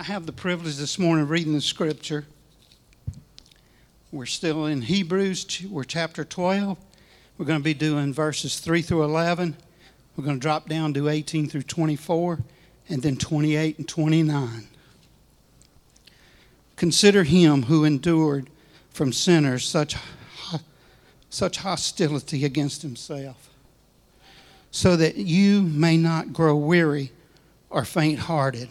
I have the privilege this morning of reading the scripture. We're still in Hebrews, we're chapter 12. We're going to be doing verses 3 through 11. We're going to drop down to 18 through 24, and then 28 and 29. Consider him who endured from sinners such, such hostility against himself, so that you may not grow weary or faint hearted.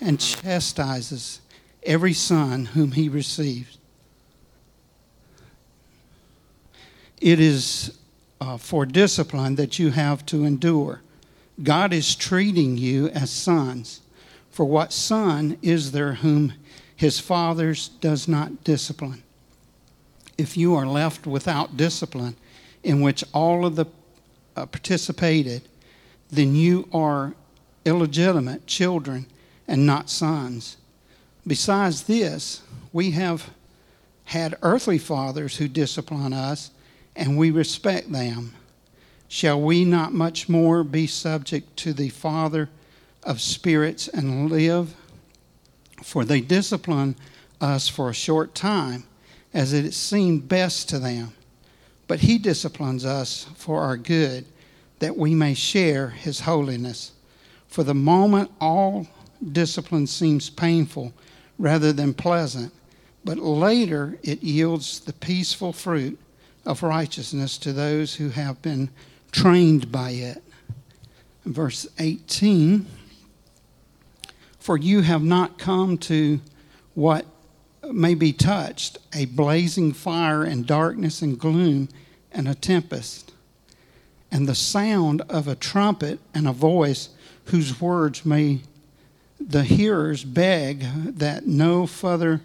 and chastises every son whom he receives. It is uh, for discipline that you have to endure. God is treating you as sons. For what son is there whom his father does not discipline? If you are left without discipline, in which all of the uh, participated, then you are illegitimate children and not sons. Besides this, we have had earthly fathers who discipline us, and we respect them. Shall we not much more be subject to the Father of spirits and live? For they discipline us for a short time, as it seemed best to them. But he disciplines us for our good that we may share his holiness. For the moment, all discipline seems painful rather than pleasant, but later it yields the peaceful fruit of righteousness to those who have been trained by it. Verse 18 For you have not come to what may be touched a blazing fire and darkness and gloom and a tempest and the sound of a trumpet and a voice whose words may the hearers beg that no further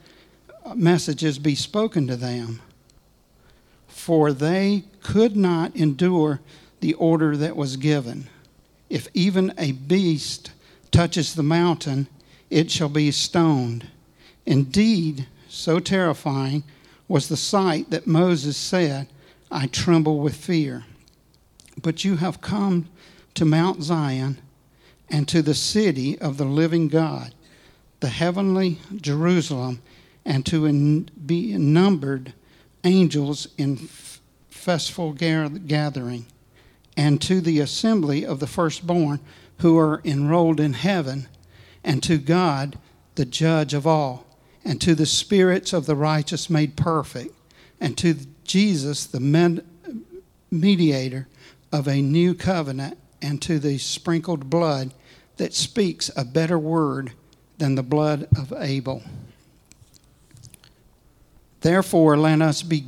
messages be spoken to them. For they could not endure the order that was given. If even a beast touches the mountain, it shall be stoned. Indeed, so terrifying was the sight that Moses said, I tremble with fear. But you have come to Mount Zion and to the city of the living God, the heavenly Jerusalem, and to in, be numbered angels in festival gathering, and to the assembly of the firstborn who are enrolled in heaven, and to God, the judge of all, and to the spirits of the righteous made perfect, and to Jesus, the med- mediator of a new covenant and to the sprinkled blood that speaks a better word than the blood of Abel. Therefore, let us be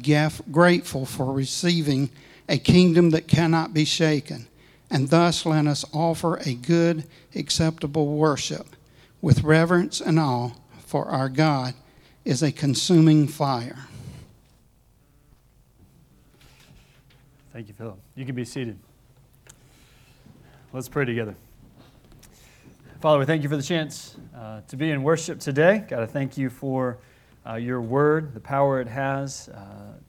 grateful for receiving a kingdom that cannot be shaken, and thus let us offer a good, acceptable worship with reverence and awe, for our God is a consuming fire. Thank you, Philip. You can be seated. Let's pray together. Father, we thank you for the chance uh, to be in worship today. God, I thank you for uh, your word, the power it has uh,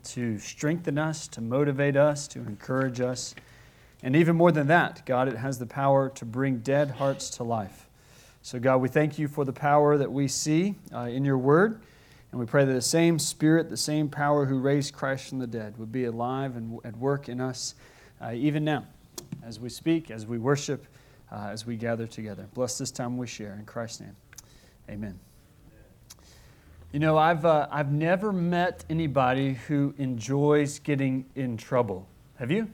to strengthen us, to motivate us, to encourage us. And even more than that, God, it has the power to bring dead hearts to life. So, God, we thank you for the power that we see uh, in your word. And we pray that the same Spirit, the same power who raised Christ from the dead, would be alive and at work in us uh, even now as we speak, as we worship, uh, as we gather together. Bless this time we share. In Christ's name, amen. You know, I've, uh, I've never met anybody who enjoys getting in trouble. Have you?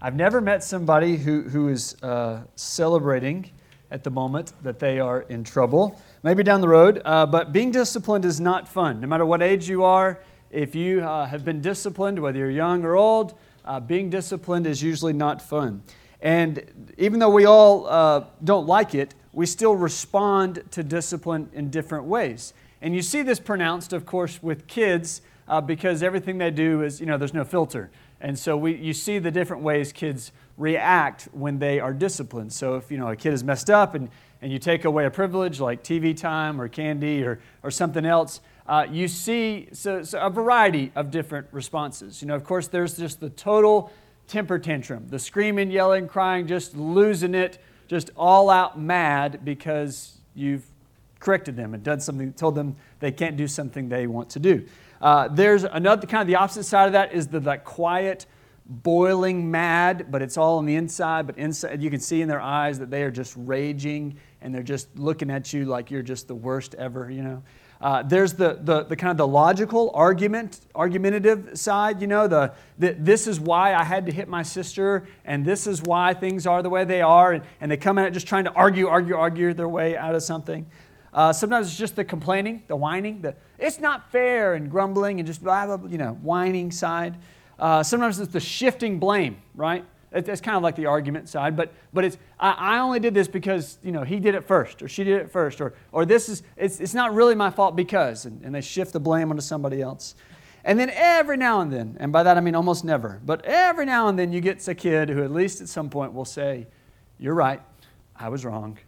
I've never met somebody who, who is uh, celebrating at the moment that they are in trouble maybe down the road. Uh, but being disciplined is not fun. No matter what age you are, if you uh, have been disciplined, whether you're young or old, uh, being disciplined is usually not fun. And even though we all uh, don't like it, we still respond to discipline in different ways. And you see this pronounced, of course, with kids uh, because everything they do is, you know, there's no filter. And so we, you see the different ways kids react when they are disciplined. So if, you know, a kid is messed up and, and you take away a privilege like TV time or candy or, or something else, uh, you see so, so a variety of different responses. You know, of course, there's just the total temper tantrum, the screaming, yelling, crying, just losing it, just all out mad because you've corrected them and done something, told them they can't do something they want to do. Uh, there's another kind of the opposite side of that is the like quiet, boiling mad, but it's all on the inside. But inside, you can see in their eyes that they are just raging and they're just looking at you like you're just the worst ever, you know. Uh, there's the, the, the, kind of the logical argument, argumentative side, you know, the, the, this is why I had to hit my sister, and this is why things are the way they are, and, and they come at it just trying to argue, argue, argue their way out of something. Uh, sometimes it's just the complaining, the whining, the it's not fair, and grumbling, and just blah, blah, blah you know, whining side. Uh, sometimes it's the shifting blame, right? It's kind of like the argument side, but, but it's, I, I, only did this because, you know, he did it first, or she did it first, or, or this is, it's, it's not really my fault because, and, and they shift the blame onto somebody else. And then every now and then, and by that I mean almost never, but every now and then you get a kid who at least at some point will say, You're right, I was wrong,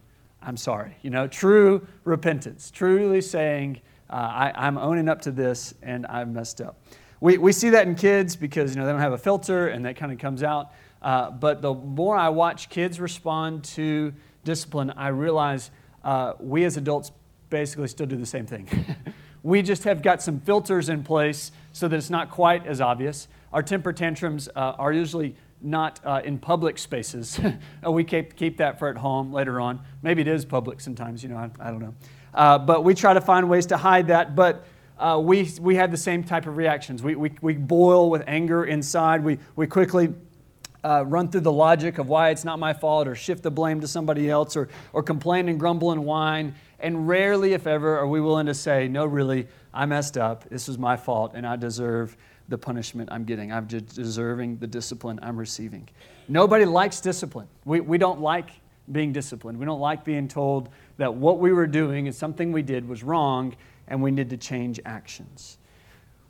I'm sorry. You know, true repentance, truly saying, uh, I, I'm owning up to this and I've messed up. We, we see that in kids because, you know, they don't have a filter and that kind of comes out. Uh, but the more I watch kids respond to discipline, I realize uh, we as adults basically still do the same thing. we just have got some filters in place so that it's not quite as obvious. Our temper tantrums uh, are usually not uh, in public spaces. we keep, keep that for at home later on. Maybe it is public sometimes, you know, I, I don't know. Uh, but we try to find ways to hide that. But uh, we, we have the same type of reactions. We, we, we boil with anger inside. We, we quickly uh, run through the logic of why it's not my fault or shift the blame to somebody else or, or complain and grumble and whine. And rarely, if ever, are we willing to say, no, really, I messed up. This was my fault and I deserve the punishment I'm getting. I'm deserving the discipline I'm receiving. Nobody likes discipline. We, we don't like being disciplined. We don't like being told that what we were doing and something we did was wrong and we need to change actions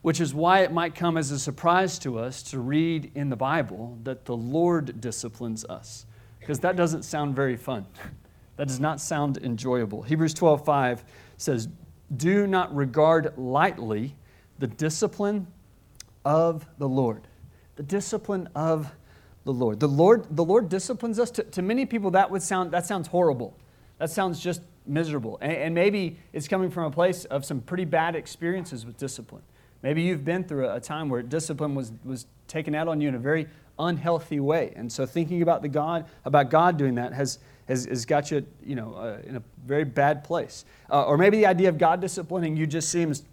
which is why it might come as a surprise to us to read in the Bible that the Lord disciplines us, because that doesn't sound very fun. That does not sound enjoyable. Hebrews 12:5 says, "Do not regard lightly the discipline of the Lord." The discipline of the Lord. The Lord, the Lord disciplines us. To, to many people, that would sound that sounds horrible. That sounds just miserable. And, and maybe it's coming from a place of some pretty bad experiences with discipline. Maybe you've been through a time where discipline was, was taken out on you in a very unhealthy way. And so thinking about the God, about God doing that has, has, has got you, you know, uh, in a very bad place. Uh, or maybe the idea of God disciplining you just seems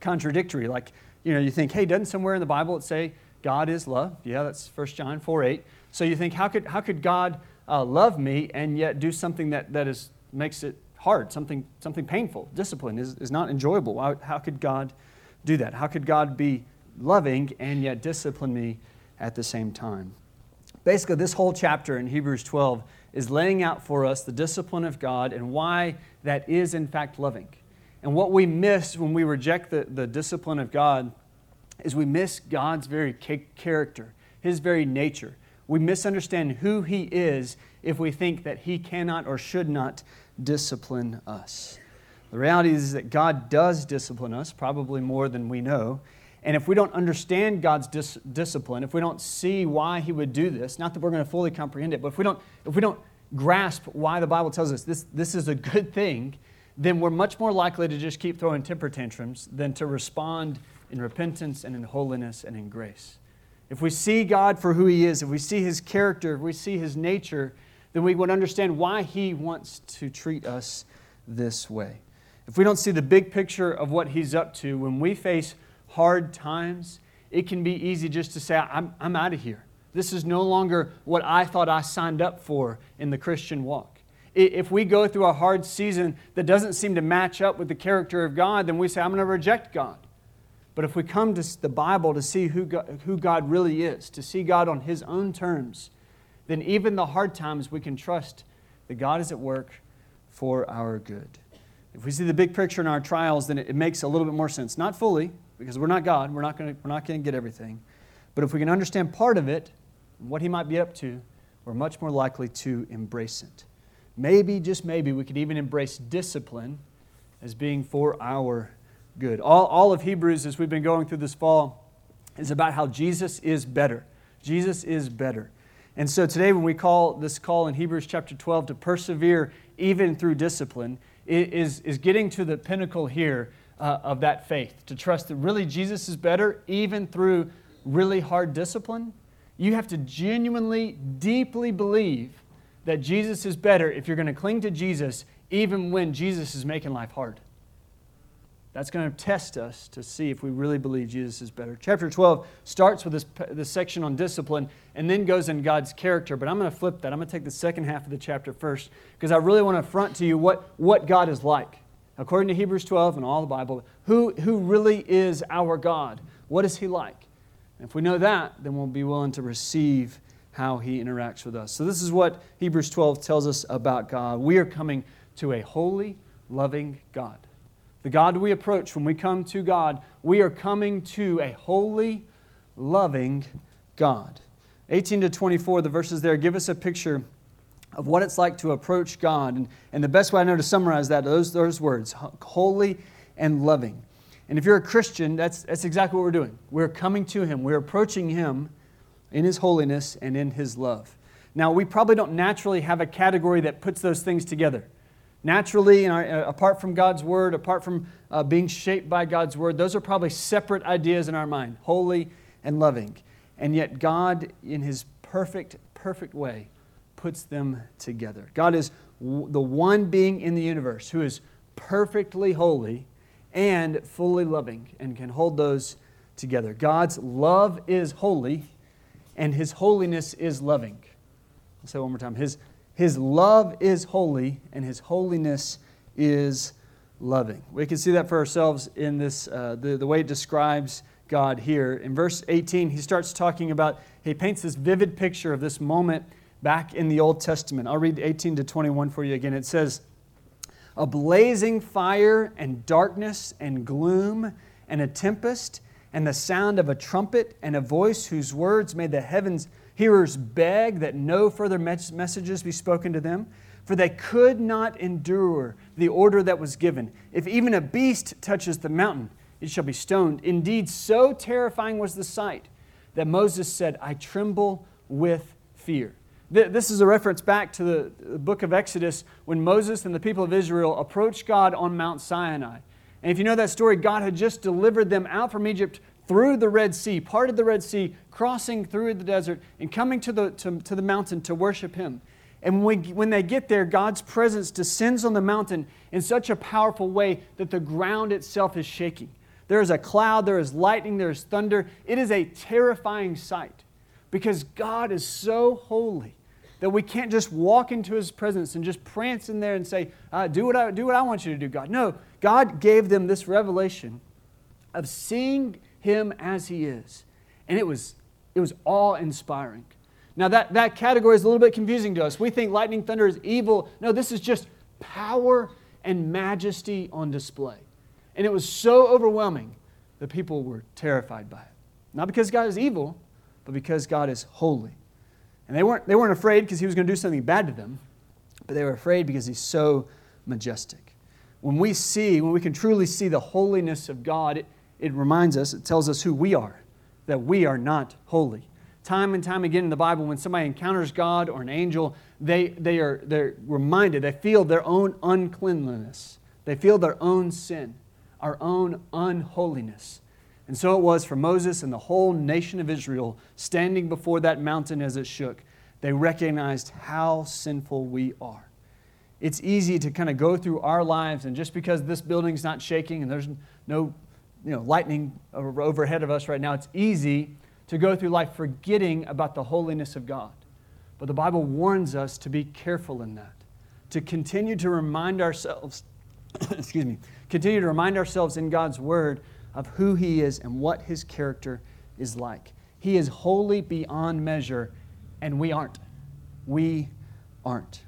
contradictory. Like, you know, you think, hey, doesn't somewhere in the Bible it say God is love? Yeah, that's 1 John 4 8. So you think, how could, how could God uh, love me and yet do something that, that is, makes it hard, something, something painful? Discipline is, is not enjoyable. How, how could God do that? How could God be loving and yet discipline me at the same time? Basically, this whole chapter in Hebrews 12 is laying out for us the discipline of God and why that is, in fact, loving. And what we miss when we reject the, the discipline of God is we miss God's very character, His very nature. We misunderstand who He is if we think that He cannot or should not discipline us. The reality is that God does discipline us, probably more than we know. And if we don't understand God's dis- discipline, if we don't see why He would do this, not that we're going to fully comprehend it, but if we don't, if we don't grasp why the Bible tells us this, this is a good thing, then we're much more likely to just keep throwing temper tantrums than to respond in repentance and in holiness and in grace. If we see God for who He is, if we see His character, if we see His nature, then we would understand why He wants to treat us this way if we don't see the big picture of what He's up to, when we face hard times, it can be easy just to say, I'm, I'm out of here. This is no longer what I thought I signed up for in the Christian walk. If we go through a hard season that doesn't seem to match up with the character of God, then we say, I'm going to reject God. But if we come to the Bible to see who God, who God really is, to see God on His own terms, then even the hard times we can trust that God is at work for our good. If we see the big picture in our trials, then it, makes a little bit more sense. Not fully, because we're not God, we're not going we're not going to get everything. But if we can understand part of it, what He might be up to, we're much more likely to embrace it. Maybe, just maybe, we could even embrace discipline as being for our good. All, all of Hebrews, as we've been going through this fall, is about how Jesus is better. Jesus is better. And so today, when we call this call in Hebrews chapter 12 to persevere even through discipline, is, is getting to the pinnacle here uh, of that faith, to trust that really Jesus is better even through really hard discipline. You have to genuinely, deeply believe that Jesus is better if you're going to cling to Jesus even when Jesus is making life hard. That's going to test us to see if we really believe Jesus is better. Chapter 12 starts with this, this section on discipline and then goes in God's character. But I'm going to flip that. I'm going to take the second half of the chapter first because I really want to front to you what, what God is like. According to Hebrews 12 and all the Bible, who, who really is our God? What is He like? And if we know that, then we'll be willing to receive how He interacts with us. So, this is what Hebrews 12 tells us about God. We are coming to a holy, loving God. The God we approach when we come to God, we are coming to a holy, loving God. 18 to 24, the verses there give us a picture of what it's like to approach God. And, and the best way I know to summarize that, those, those words, holy and loving. And if you're a Christian, that's, that's exactly what we're doing. We're coming to Him, we're approaching Him in His holiness and in His love. Now, we probably don't naturally have a category that puts those things together naturally, our, uh, apart from God's Word, apart from uh, being shaped by God's Word, those are probably separate ideas in our mind holy and loving. And yet, God, in His perfect, perfect way, puts them together. God is w- the one being in the universe who is perfectly holy and fully loving and can hold those together. God's love is holy, and His holiness is loving. I'll say one more time. His his love is holy, and His holiness is loving. We can see that for ourselves in this, uh, the, the way it describes God here. In verse 18, he starts talking about, he paints this vivid picture of this moment back in the Old Testament. I'll read 18 to 21 for you again. It says, A blazing fire and darkness and gloom and a tempest and the sound of a trumpet and a voice whose words made the heavens Hearers beg that no further messages be spoken to them, for they could not endure the order that was given. If even a beast touches the mountain, it shall be stoned. Indeed, so terrifying was the sight that Moses said, I tremble with fear. This is a reference back to the book of Exodus when Moses and the people of Israel approached God on Mount Sinai. And if you know that story, God had just delivered them out from Egypt through the Red Sea, parted the Red Sea, crossing through the desert, and coming to the, to, to the mountain to worship Him. And when, we, when they get there, God's presence descends on the mountain in such a powerful way that the ground itself is shaking. There is a cloud, there is lightning, there is thunder. It is a terrifying sight because God is so holy that we can't just walk into His presence and just prance in there and say, uh, do, what I, do what I want you to do, God. No, God gave them this revelation of seeing him as he is. And it was, it was awe inspiring. Now, that, that category is a little bit confusing to us. We think lightning, thunder is evil. No, this is just power and majesty on display. And it was so overwhelming that people were terrified by it. Not because God is evil, but because God is holy. And they weren't, they weren't afraid because he was going to do something bad to them, but they were afraid because he's so majestic. When we see, when we can truly see the holiness of God, it, it reminds us, it tells us who we are, that we are not holy. Time and time again in the Bible, when somebody encounters God or an angel, they, they are they're reminded, they feel their own uncleanliness. They feel their own sin, our own unholiness. And so it was for Moses and the whole nation of Israel standing before that mountain as it shook. They recognized how sinful we are. It's easy to kind of go through our lives, and just because this building's not shaking and there's no you know, lightning overhead of us right now, it's easy to go through life forgetting about the holiness of God. But the Bible warns us to be careful in that, to continue to remind ourselves, excuse me, continue to remind ourselves in God's Word of who He is and what His character is like. He is holy beyond measure, and we aren't. We aren't.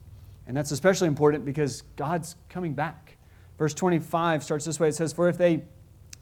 And that's especially important because God's coming back. Verse 25 starts this way it says, For if they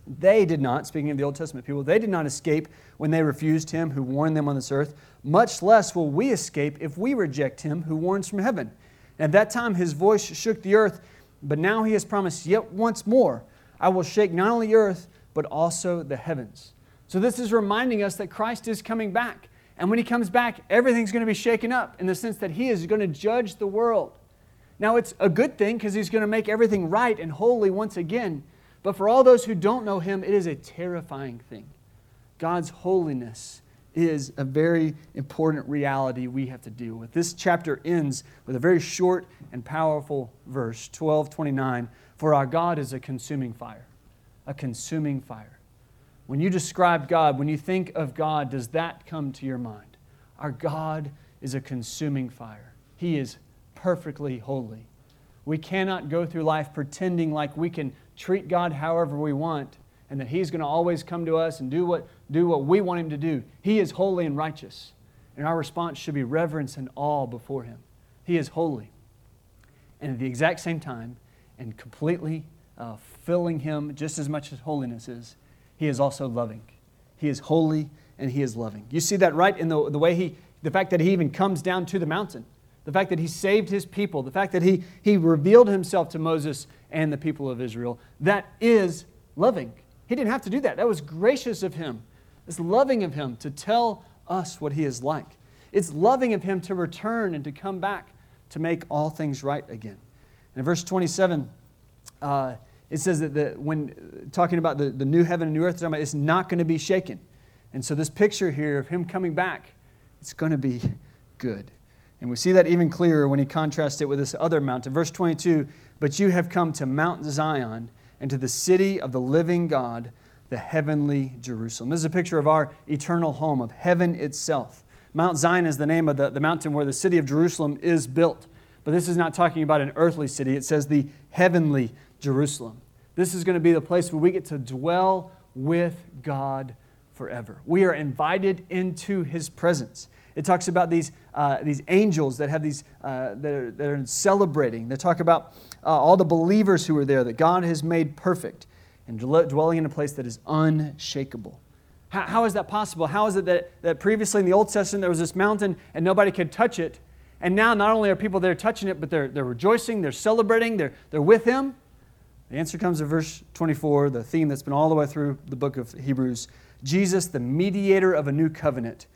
they did not, speaking of the Old Testament people, they did not escape when they refused him who warned them on this earth. Much less will we escape if we reject him who warns from heaven. And at that time his voice shook the earth, but now he has promised yet once more, I will shake not only earth, but also the heavens. So this is reminding us that Christ is coming back. And when he comes back, everything's going to be shaken up in the sense that he is going to judge the world. Now, it's a good thing because he's going to make everything right and holy once again. But for all those who don't know him, it is a terrifying thing. God's holiness is a very important reality we have to deal with. This chapter ends with a very short and powerful verse, 1229. For our God is a consuming fire. A consuming fire. When you describe God, when you think of God, does that come to your mind? Our God is a consuming fire. He is perfectly holy. We cannot go through life pretending like we can treat God however we want and that He's going to always come to us and do what, do what we want Him to do. He is holy and righteous, and our response should be reverence and awe before Him. He is holy. And at the exact same time, and completely uh, filling Him just as much as holiness is, He is also loving. He is holy and He is loving. You see that right in the, the way He, the fact that He even comes down to the mountain the fact that he saved his people, the fact that he, he revealed himself to Moses and the people of Israel, that is loving. He didn't have to do that. That was gracious of him. It's loving of him to tell us what he is like. It's loving of him to return and to come back to make all things right again. And in verse 27, uh, it says that the, when talking about the, the new heaven and new earth, it's not going to be shaken. And so, this picture here of him coming back, it's going to be good. And we see that even clearer when he contrasts it with this other mountain. Verse 22 But you have come to Mount Zion and to the city of the living God, the heavenly Jerusalem. This is a picture of our eternal home, of heaven itself. Mount Zion is the name of the, the mountain where the city of Jerusalem is built. But this is not talking about an earthly city, it says the heavenly Jerusalem. This is going to be the place where we get to dwell with God forever. We are invited into his presence. It talks about these, uh, these angels that have these uh, that, are, that are celebrating. They talk about uh, all the believers who are there that God has made perfect and dwelling in a place that is unshakable. How, how is that possible? How is it that, that previously in the Old Testament there was this mountain and nobody could touch it? And now not only are people there touching it, but they're, they're rejoicing, they're celebrating, they're, they're with Him. The answer comes in verse 24, the theme that's been all the way through the book of Hebrews Jesus, the mediator of a new covenant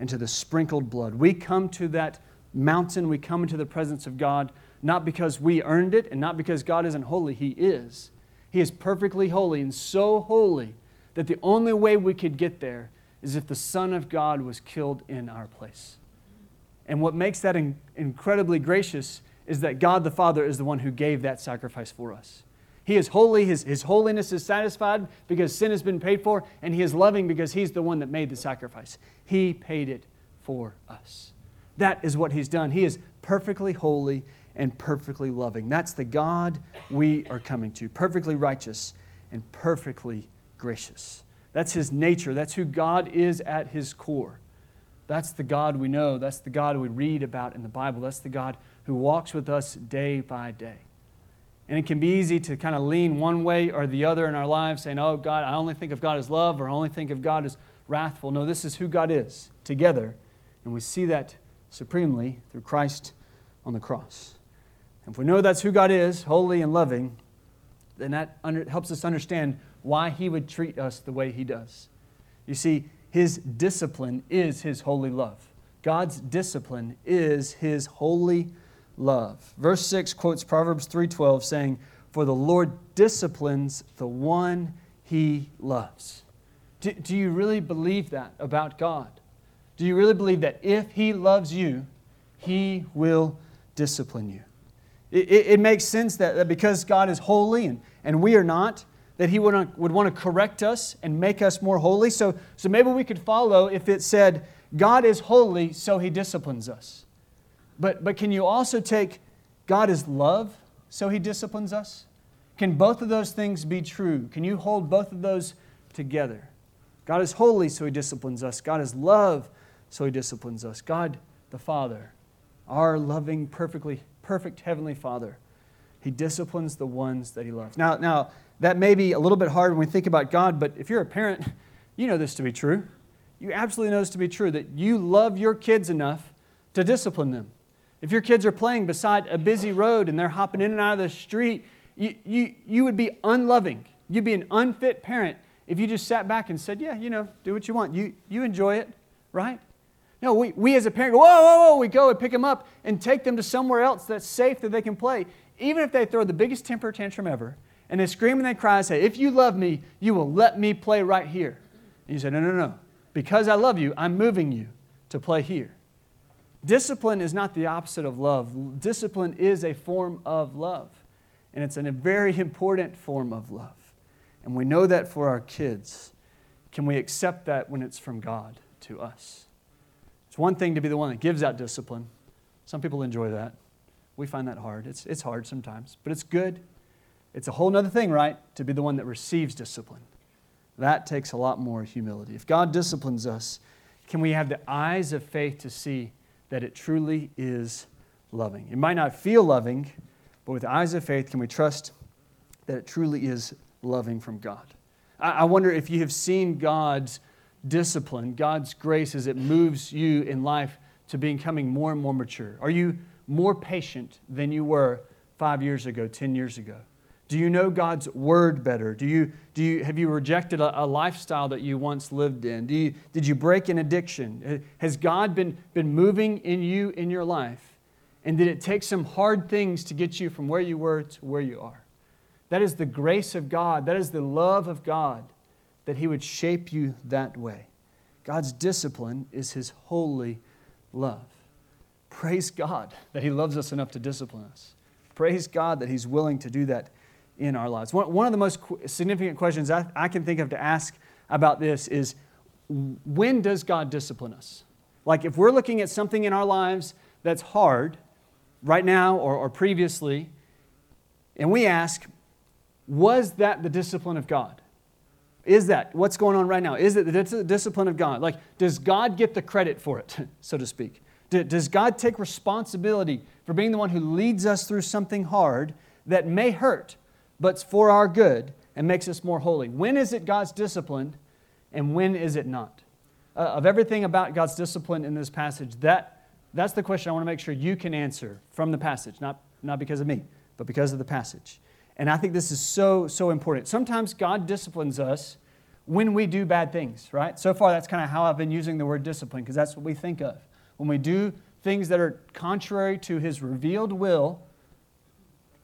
and to the sprinkled blood. We come to that mountain, we come into the presence of God, not because we earned it and not because God isn't holy. He is. He is perfectly holy and so holy that the only way we could get there is if the Son of God was killed in our place. And what makes that in- incredibly gracious is that God the Father is the one who gave that sacrifice for us. He is holy, his, his holiness is satisfied because sin has been paid for, and He is loving because He's the one that made the sacrifice. He paid it for us. That is what He's done. He is perfectly holy and perfectly loving. That's the God we are coming to, perfectly righteous and perfectly gracious. That's His nature. That's who God is at His core. That's the God we know. That's the God we read about in the Bible. That's the God who walks with us day by day. And it can be easy to kind of lean one way or the other in our lives, saying, Oh, God, I only think of God as love or I only think of God as wrathful. No, this is who God is together. And we see that supremely through Christ on the cross. And if we know that's who God is, holy and loving, then that under, helps us understand why He would treat us the way He does. You see, His discipline is His holy love. God's discipline is His holy love. Verse 6 quotes Proverbs 3:12 saying, "For the Lord disciplines the one he loves." Do, do you really believe that about God? Do you really believe that if he loves you, he will discipline you? It, it, it makes sense that, that because God is holy and, and we are not, that he would, would want to correct us and make us more holy. So, so maybe we could follow if it said, God is holy, so he disciplines us. But, but can you also take God is love, so he disciplines us? Can both of those things be true? Can you hold both of those together? God is holy, so he disciplines us. God is love, so he disciplines us. God the Father, our loving, perfectly, perfect Heavenly Father, He disciplines the ones that He loves. Now, now, that may be a little bit hard when we think about God, but if you're a parent, you know this to be true. You absolutely know this to be true that you love your kids enough to discipline them. If your kids are playing beside a busy road and they're hopping in and out of the street, you, you, you would be unloving. You'd be an unfit parent if you just sat back and said, Yeah, you know, do what you want. You, you enjoy it, right? No, we, we as a parent go, Whoa, whoa, whoa. We go and pick them up and take them to somewhere else that's safe that they can play. Even if they throw the biggest temper tantrum ever and they scream and they cry and say, If you love me, you will let me play right here. And you say, No, no, no. Because I love you, I'm moving you to play here. Discipline is not the opposite of love. Discipline is a form of love, and it's a very important form of love. And we know that for our kids. Can we accept that when it's from God to us? It's one thing to be the one that gives out discipline. Some people enjoy that. We find that hard. It's, it's hard sometimes, but it's good. It's a whole other thing, right? To be the one that receives discipline. That takes a lot more humility. If God disciplines us, can we have the eyes of faith to see that it truly is loving? It might not feel loving, but with eyes of faith, can we trust that it truly is loving from God? I wonder if you have seen God's discipline, God's grace as it moves you in life to becoming more and more mature. Are you more patient than you were five years ago, 10 years ago? Do you know God's word better? Do you, do you, have you rejected a, a, lifestyle that you once lived in? Do you, did you break an addiction? Has God been, been moving in you in your life? And did it take some hard things to get you from where you were to where you are? That is the grace of God. That is the love of God that He would shape you that way. God's discipline is His holy love. Praise God that He loves us enough to discipline us. Praise God that He's willing to do that in our lives. One, of the most significant questions I, I can think of to ask about this is when does God discipline us? Like if we're looking at something in our lives that's hard right now or, or previously, and we ask, was that the discipline of God? Is that what's going on right now? Is it the discipline of God? Like, does God get the credit for it, so to speak? Does God take responsibility for being the one who leads us through something hard that may hurt, but for our good and makes us more holy. When is it God's discipline and when is it not? Uh, of everything about God's discipline in this passage, that, that's the question I want to make sure you can answer from the passage, not, not because of me, but because of the passage. And I think this is so, so important. Sometimes God disciplines us when we do bad things, right? So far, that's kind of how I've been using the word discipline, because that's what we think of. When we do things that are contrary to His revealed will,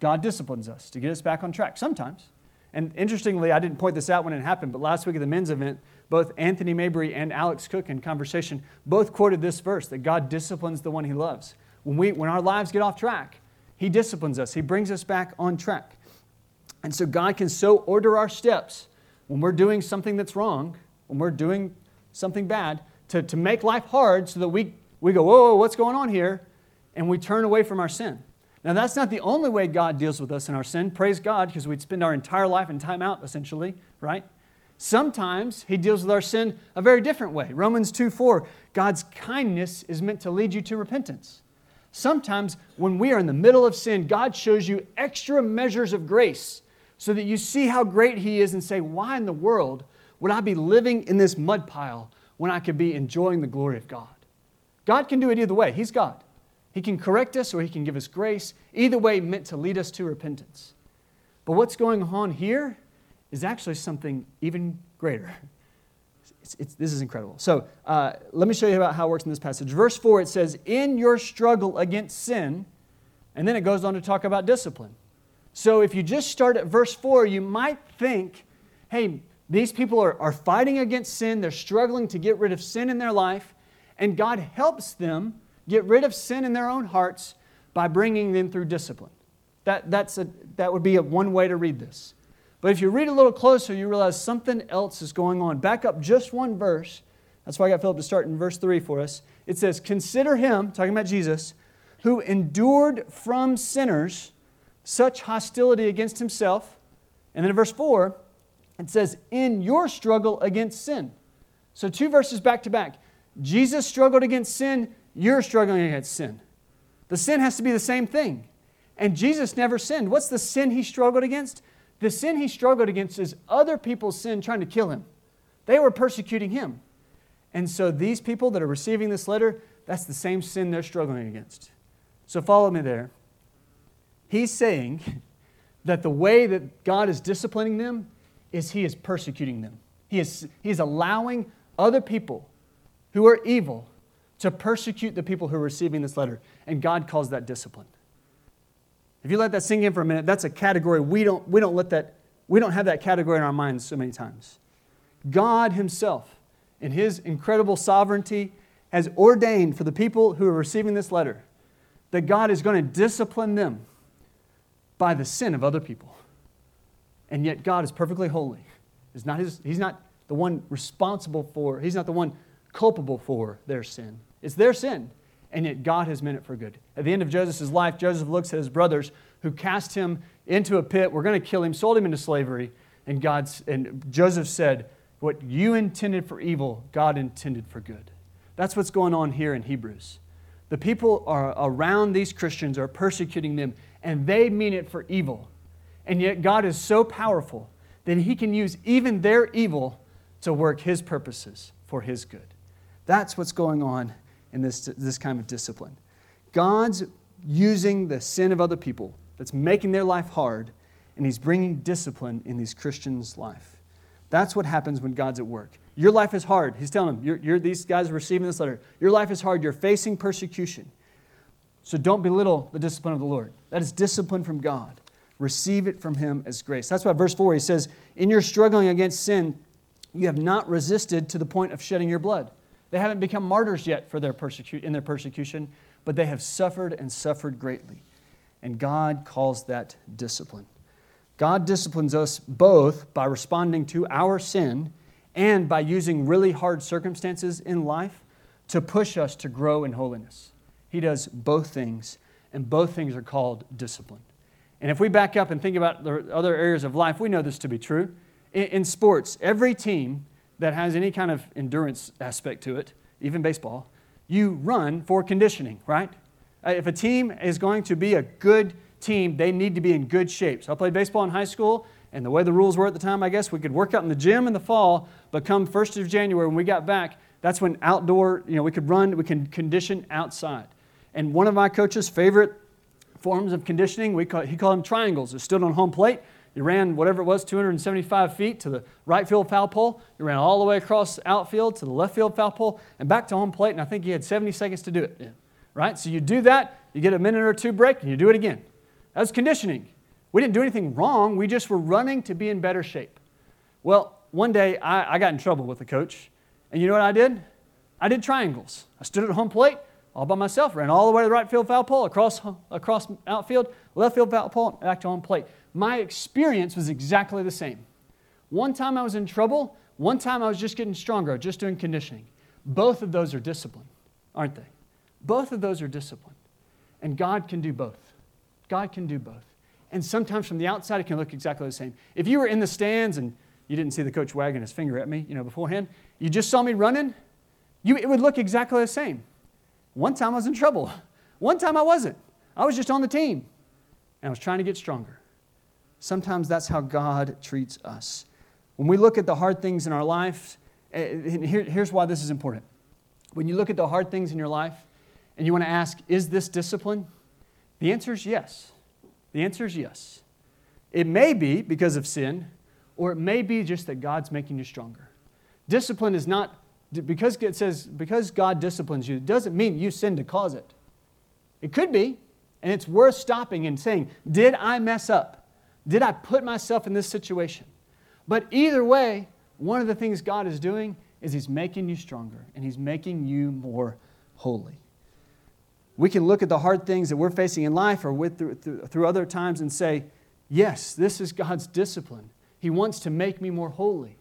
God disciplines us to get us back on track sometimes. And interestingly, I didn't point this out when it happened, but last week at the men's event, both Anthony Mabry and Alex Cook in conversation both quoted this verse that God disciplines the one he loves. When, we, when our lives get off track, he disciplines us, he brings us back on track. And so God can so order our steps when we're doing something that's wrong, when we're doing something bad, to, to make life hard so that we, we go, whoa, whoa, what's going on here? And we turn away from our sin. Now, that's not the only way God deals with us in our sin. Praise God, because we'd spend our entire life in time out, essentially, right? Sometimes He deals with our sin a very different way. Romans 2 4, God's kindness is meant to lead you to repentance. Sometimes when we are in the middle of sin, God shows you extra measures of grace so that you see how great He is and say, Why in the world would I be living in this mud pile when I could be enjoying the glory of God? God can do it either way. He's God. He can correct us or He can give us grace. Either way, meant to lead us to repentance. But what's going on here is actually something even greater. It's, it's, this is incredible. So uh, let me show you about how it works in this passage. Verse 4, it says, In your struggle against sin, and then it goes on to talk about discipline. So if you just start at verse 4, you might think, hey, these people are, are fighting against sin, they're struggling to get rid of sin in their life, and God helps them get rid of sin in their own hearts by bringing them through discipline. That, that's a, that would be a, one way to read this. But if you read a little closer, you realize something else is going on. Back up just one verse. That's why I got Philip to start in verse 3 for us. It says, Consider him, talking about Jesus, who endured from sinners such hostility against himself. And then in verse 4, it says, In your struggle against sin. So two verses back to back. Jesus struggled against sin, you're struggling against sin. The sin has to be the same thing. And Jesus never sinned. What's the sin he struggled against? The sin he struggled against is other people's sin trying to kill him. They were persecuting him. And so these people that are receiving this letter, that's the same sin they're struggling against. So follow me there. He's saying that the way that God is disciplining them is he is persecuting them. He is, he is allowing other people who are evil to persecute the people who are receiving this letter. And God calls that discipline. If you let that sink in for a minute, that's a category we don't, we don't let that, we don't have that category in our minds so many times. God Himself, in His incredible sovereignty, has ordained for the people who are receiving this letter that God is going to discipline them by the sin of other people. And yet God is perfectly holy. Not, his, he's not the one responsible for, He's not the one culpable for their sin. It's their sin, and yet God has meant it for good. At the end of Joseph's life, Joseph looks at his brothers who cast him into a pit. We're going to kill him, sold him into slavery. And, God's, and Joseph said, What you intended for evil, God intended for good. That's what's going on here in Hebrews. The people are around these Christians are persecuting them, and they mean it for evil. And yet, God is so powerful that He can use even their evil to work His purposes for His good. That's what's going on in this, this kind of discipline. God's using the sin of other people that's making their life hard, and He's bringing discipline in these Christians' life. That's what happens when God's at work. Your life is hard. He's telling them, you're, you're, these guys are receiving this letter. Your life is hard. You're facing persecution. So don't belittle the discipline of the Lord. That is discipline from God. Receive it from Him as grace. That's why verse 4 he says, In your struggling against sin, you have not resisted to the point of shedding your blood. They haven't become martyrs yet for their persecu- in their persecution, but they have suffered and suffered greatly. And God calls that discipline. God disciplines us both by responding to our sin and by using really hard circumstances in life to push us to grow in holiness. He does both things, and both things are called discipline. And if we back up and think about the other areas of life, we know this to be true. In, in sports, every team that has any kind of endurance aspect to it, even baseball, you run for conditioning, right? Uh, if a team is going to be a good team, they need to be in good shape. So I played baseball in high school, and the way the rules were at the time, I guess we could work out in the gym in the fall, but come 1st of January when we got back, that's when outdoor, you know, we could run, we can condition outside. And one of my coach's favorite forms of conditioning, we call, he called them triangles. It stood on home plate. You ran whatever it was, 275 feet to the right field foul pole. You ran all the way across outfield to the left field foul pole and back to home plate. And I think you had 70 seconds to do it. Right? So you do that, you get a minute or two break, and you do it again. That's conditioning. We didn't do anything wrong. We just were running to be in better shape. Well, one day I, I got in trouble with the coach. And you know what I did? I did triangles. I stood at home plate all by myself, ran all the way to the right field foul pole, across, across outfield, left field foul pole, back to home plate my experience was exactly the same. One time I was in trouble, one time I was just getting stronger, just doing conditioning. Both of those are discipline, aren't they? Both of those are discipline. And God can do both. God can do both. And sometimes from the outside, it can look exactly the same. If you were in the stands and you didn't see the coach wagging his finger at me, you know, beforehand, you just saw me running, you, it would look exactly the same. One time I was in trouble. One time I wasn't. I was just on the team and I was trying to get stronger. Sometimes that's how God treats us. When we look at the hard things in our life, eh, here, here's why this is important. When you look at the hard things in your life and you want to ask, is this discipline? The answer is yes. The answer is yes. It may be because of sin, or it may be just that God's making you stronger. Discipline is not, because it says, because God disciplines you, it doesn't mean you sin to cause it. It could be, and it's worth stopping and saying, Did I mess up? Did I put myself in this situation? But either way, one of the things God is doing is He's making you stronger and He's making you more holy. We can look at the hard things that we're facing in life or with, through, through, through other times and say, Yes, this is God's discipline. He wants to make me more holy.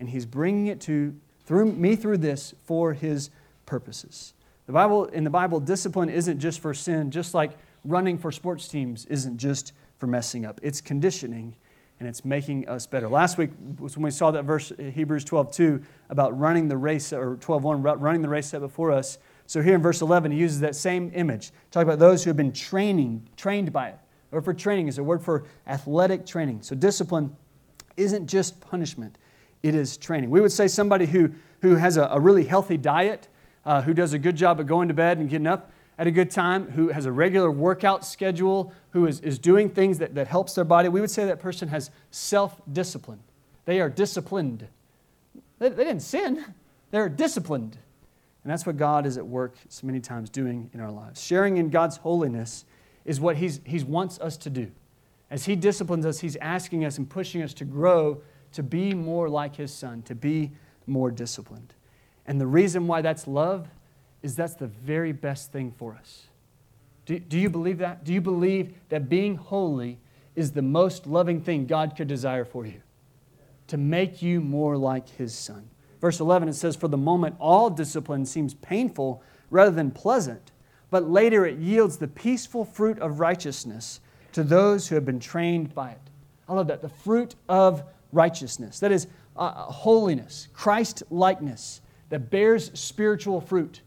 And He's bringing it to through me through this for His purposes. The Bible, in the Bible, discipline isn't just for sin, just like running for sports teams isn't just for messing up. It's conditioning and it's making us better. Last week was when we saw that verse, Hebrews 12 2, about running the race, or 12 1, running the race set before us. So here in verse 11, he uses that same image. Talk about those who have been training, trained by it. Or for training is a word for athletic training. So discipline isn't just punishment, it is training. We would say somebody who, who has a, a really healthy diet, uh, who does a good job of going to bed and getting up at a good time, who has a regular workout schedule, who is, is doing things that, that helps their body, we would say that person has self-discipline. They are disciplined. They, they didn't sin, they're disciplined. And that's what God is at work so many times doing in our lives. Sharing in God's holiness is what he's, He wants us to do. As He disciplines us, He's asking us and pushing us to grow to be more like His Son, to be more disciplined. And the reason why that's love is that's the very best thing for us. Do, do you believe that? Do you believe that being holy is the most loving thing God could desire for you? To make you more like His Son. Verse 11, it says, For the moment, all discipline seems painful rather than pleasant, but later it yields the peaceful fruit of righteousness to those who have been trained by it. I love that. The fruit of righteousness. That is uh, holiness, Christ likeness that bears spiritual fruit.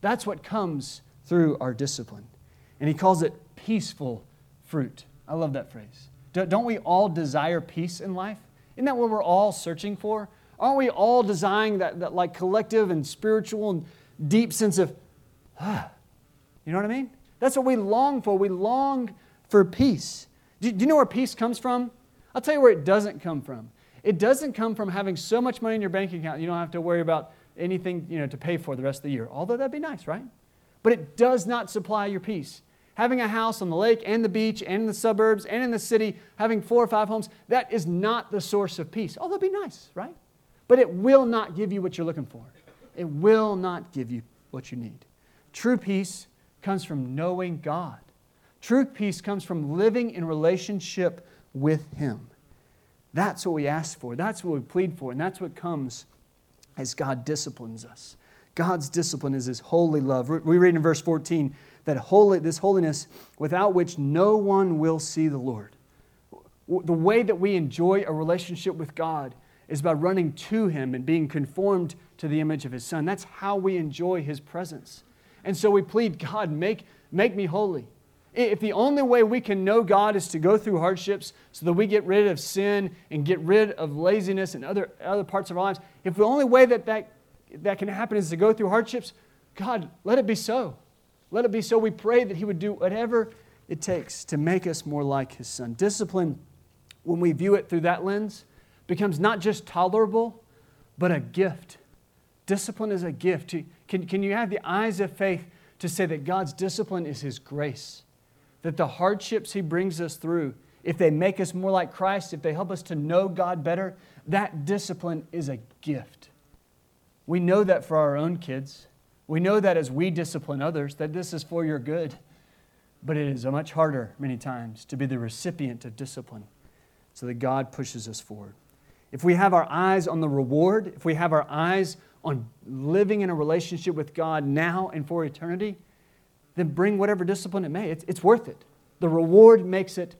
That's what comes through our discipline. And he calls it peaceful fruit. I love that phrase. Don't we all desire peace in life? Isn't that what we're all searching for? Aren't we all desiring that, that like collective and spiritual and deep sense of, ah, you know what I mean? That's what we long for. We long for peace. Do, do you know where peace comes from? I'll tell you where it doesn't come from. It doesn't come from having so much money in your bank account you don't have to worry about anything you know, to pay for the rest of the year. Although that'd be nice, right? But it does not supply your peace. Having a house on the lake and the beach and in the suburbs and in the city, having four or five homes, that is not the source of peace. Although it'd be nice, right? But it will not give you what you're looking for. It will not give you what you need. True peace comes from knowing God. True peace comes from living in relationship with Him. That's what we ask for. That's what we plead for. And that's what comes as God disciplines us. God's discipline is His holy love. We read in verse 14 that holy, this holiness without which no one will see the Lord. The way that we enjoy a relationship with God is by running to Him and being conformed to the image of His Son. That's how we enjoy His presence. And so we plead, God, make, make me holy. If the only way we can know God is to go through hardships so that we get rid of sin and get rid of laziness and other, other parts of our lives, if the only way that, that that can happen is to go through hardships, God, let it be so. Let it be so. We pray that He would do whatever it takes to make us more like His Son. Discipline, when we view it through that lens, becomes not just tolerable, but a gift. Discipline is a gift. Can, can you have the eyes of faith to say that God's discipline is His grace? That the hardships He brings us through, if they make us more like Christ, if they help us to know God better, that discipline is a gift. We know that for our own kids. We know that as we discipline others, that this is for your good. But it is a much harder, many times, to be the recipient of discipline so that God pushes us forward if we have our eyes on the reward, if we have our eyes on living in a relationship with God now and for eternity, then bring whatever discipline it may. It's, it's worth it. The reward makes it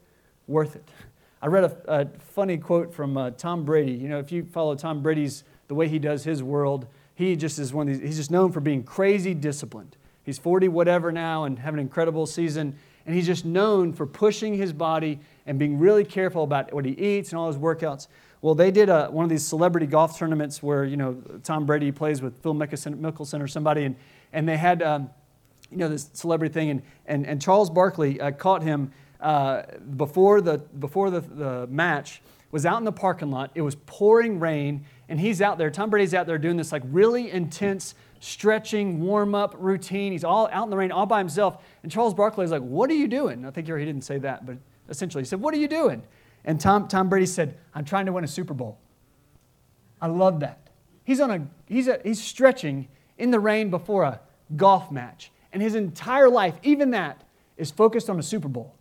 worth it. I read a, a funny quote from uh, Tom Brady. You know, if you follow Tom Brady's, the way he does his world, he just is one of these, he's just known for being crazy disciplined. He's 40 whatever now and having an incredible season. And he's just known for pushing his body and being really careful about what he eats and all his workouts. Well, they did a, one of these celebrity golf tournaments where, you know, Tom Brady plays with Phil Mickelson or somebody, and, and they had, um, you know, this celebrity thing, and, and, and Charles Barkley uh, caught him uh, before, the, before the, the match, was out in the parking lot. It was pouring rain, and he's out there. Tom Brady's out there doing this like really intense stretching, warm up routine. He's all out in the rain, all by himself. And Charles Barkley is like, What are you doing? I think he didn't say that, but essentially he said, What are you doing? And Tom, Tom Brady said, I'm trying to win a Super Bowl. I love that. He's, on a, he's, a, he's stretching in the rain before a golf match. And his entire life, even that, is focused on a Super Bowl.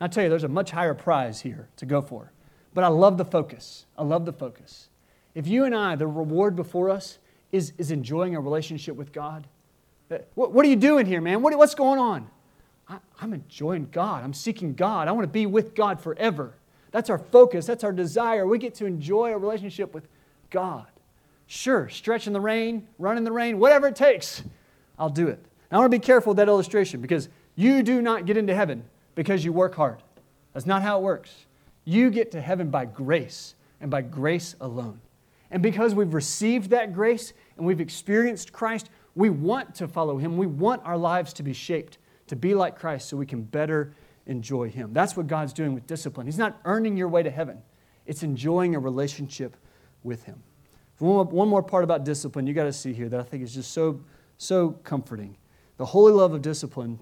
And I tell you, there's a much higher prize here to go for. But I love the focus. I love the focus. If you and I, the reward before us is, is enjoying a relationship with God, uh, what, what are you doing here, man? What, what's going on? I, I'm enjoying God. I'm seeking God. I want to be with God forever. That's our focus. That's our desire. We get to enjoy a relationship with God. Sure, stretch in the rain, run in the rain, whatever it takes, I'll do it. Now, I want to be careful with that illustration because you do not get into heaven because you work hard. That's not how it works. You get to heaven by grace and by grace alone. And because we've received that grace and we've experienced Christ, we want to follow Him. We want our lives to be shaped to be like Christ so we can better enjoy Him. That's what God's doing with discipline. He's not earning your way to heaven, it's enjoying a relationship with Him. One more part about discipline you got to see here that I think is just so, so comforting. The holy love of discipline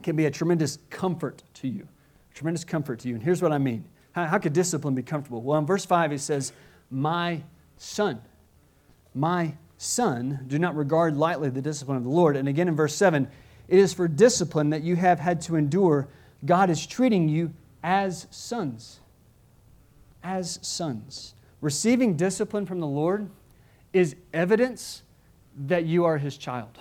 can be a tremendous comfort to you. Tremendous comfort to you. And here's what I mean. How, how could discipline be comfortable? Well, in verse 5, it says, My son. My son, do not regard lightly the discipline of the Lord. And again in verse 7, it is for discipline that you have had to endure. God is treating you as sons. As sons. Receiving discipline from the Lord is evidence that you are his child.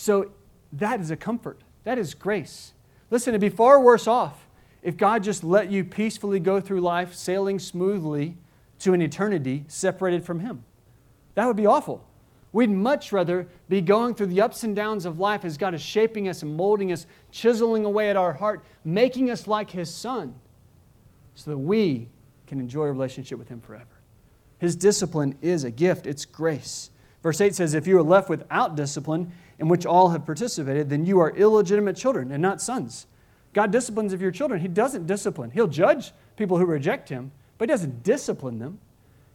So that is a comfort. That is grace. Listen, it'd be far worse off if God just let you peacefully go through life, sailing smoothly to an eternity separated from him. That would be awful. We'd much rather be going through the ups and downs of life as God is shaping us and molding us, chiseling away at our heart, making us like His Son, so that we can enjoy a relationship with Him forever. His discipline is a gift, it's grace. Verse 8 says, If you are left without discipline, in which all have participated, then you are illegitimate children and not sons. God disciplines of your children. He doesn't discipline. He'll judge people who reject Him, but He doesn't discipline them.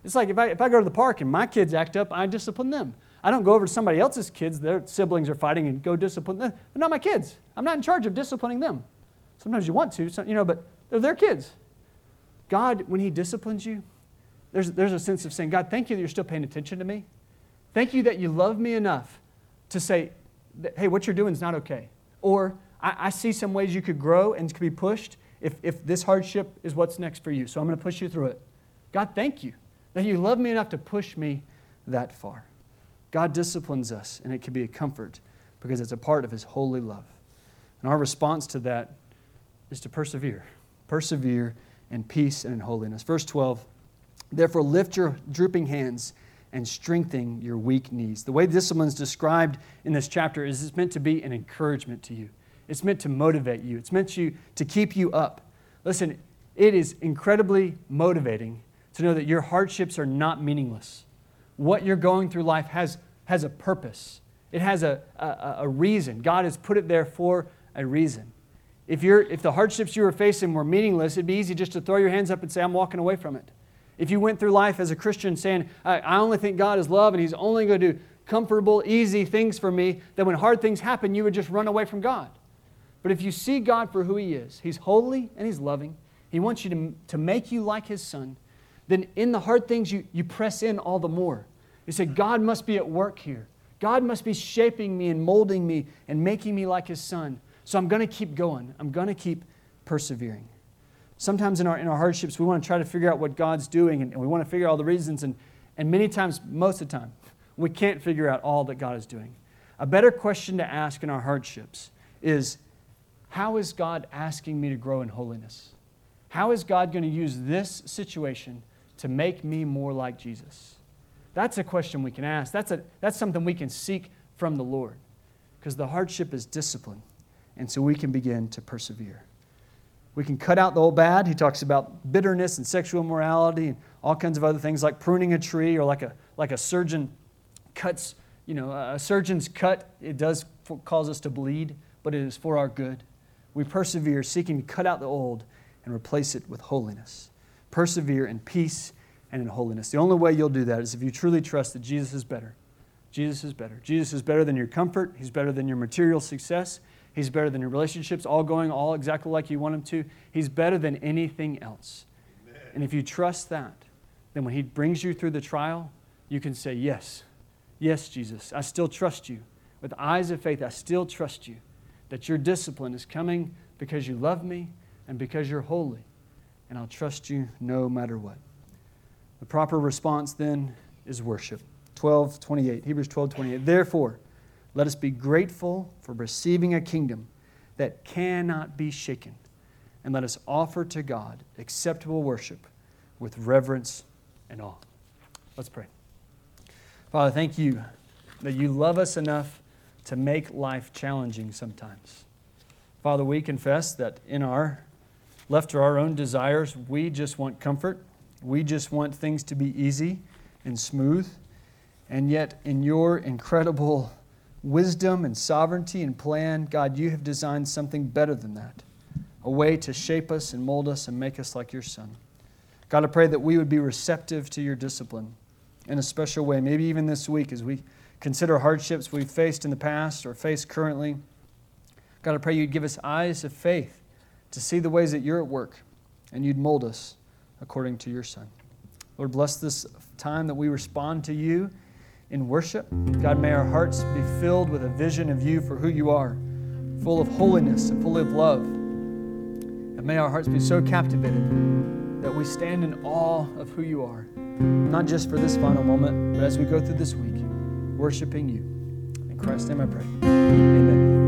It's like if I, if I go to the park and my kids act up, I discipline them. I don't go over to somebody else's kids, their siblings are fighting, and go discipline them. They're not my kids. I'm not in charge of disciplining them. Sometimes you want to, you know, but they're their kids. God, when He disciplines you, there's, there's a sense of saying, God, thank you that you're still paying attention to me. Thank you that you love me enough to say, hey, what you're doing is not okay. Or I, I see some ways you could grow and could be pushed if, if this hardship is what's next for you. So I'm going to push you through it. God, thank you that you love me enough to push me that far. God disciplines us, and it can be a comfort because it's a part of His holy love. And our response to that is to persevere. Persevere in peace and in holiness. Verse 12 Therefore, lift your drooping hands and strengthen your weak knees. The way discipline is described in this chapter is it's meant to be an encouragement to you, it's meant to motivate you, it's meant to, to keep you up. Listen, it is incredibly motivating to know that your hardships are not meaningless. What you're going through life has has a purpose, it has a, a, a reason. God has put it there for a reason. If, you're, if the hardships you were facing were meaningless, it'd be easy just to throw your hands up and say, I'm walking away from it. If you went through life as a Christian saying, I, only think God is love and He's only going to do comfortable, easy things for me, then when hard things happen, you would just run away from God. But if you see God for who He is, He's holy and He's loving, He wants you to, to make you like His Son, then in the hard things, you, you press in all the more. You say, God must be at work here. God must be shaping me and molding me and making me like His Son. So I'm going to keep going. I'm going to keep persevering. Sometimes in our, in our hardships, we want to try to figure out what God's doing and, and we want to figure out all the reasons. And, and many times, most of the time, we can't figure out all that God is doing. A better question to ask in our hardships is how is God asking me to grow in holiness? How is God going to use this situation to make me more like Jesus? That's a question we can ask. That's, a, that's something we can seek from the Lord because the hardship is discipline. And so we can begin to persevere. We can cut out the old bad. He talks about bitterness and sexual immorality and all kinds of other things like pruning a tree or like a, like a surgeon cuts, you know, a surgeon's cut. It does cause us to bleed, but it is for our good. We persevere, seeking to cut out the old and replace it with holiness. Persevere in peace and in holiness. The only way you'll do that is if you truly trust that Jesus is better. Jesus is better. Jesus is better than your comfort. He's better than your material success. He's better than your relationships, all going all exactly like you want him to. He's better than anything else. Amen. And if you trust that, then when he brings you through the trial, you can say, Yes, yes, Jesus, I still trust you. With eyes of faith, I still trust you that your discipline is coming because you love me and because you're holy. And I'll trust you no matter what. The proper response then is worship. 12, 28, Hebrews 12, 28. Therefore, let us be grateful for receiving a kingdom that cannot be shaken, and let us offer to God acceptable worship with reverence and awe. Let's pray. Father, thank you that you love us enough to make life challenging sometimes. Father, we confess that in our left to our own desires, we just want comfort. We just want things to be easy and smooth. And yet, in your incredible wisdom and sovereignty and plan, God, you have designed something better than that a way to shape us and mold us and make us like your Son. God, I pray that we would be receptive to your discipline in a special way, maybe even this week as we consider hardships we've faced in the past or face currently. God, I pray you'd give us eyes of faith to see the ways that you're at work and you'd mold us according to your Son. Lord, bless this time that we respond to you in worship. God, may our hearts be filled with a vision of you for who you are, full of holiness and full of love. And may our hearts be so captivated that we stand in awe of who you are, not just for this final moment, but as we go through this week, worshiping you. In Christ's name I pray. Amen.